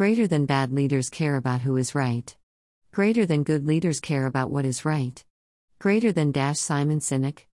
Greater than bad leaders care about who is right. Greater than good leaders care about what is right. Greater than Dash Simon Sinek.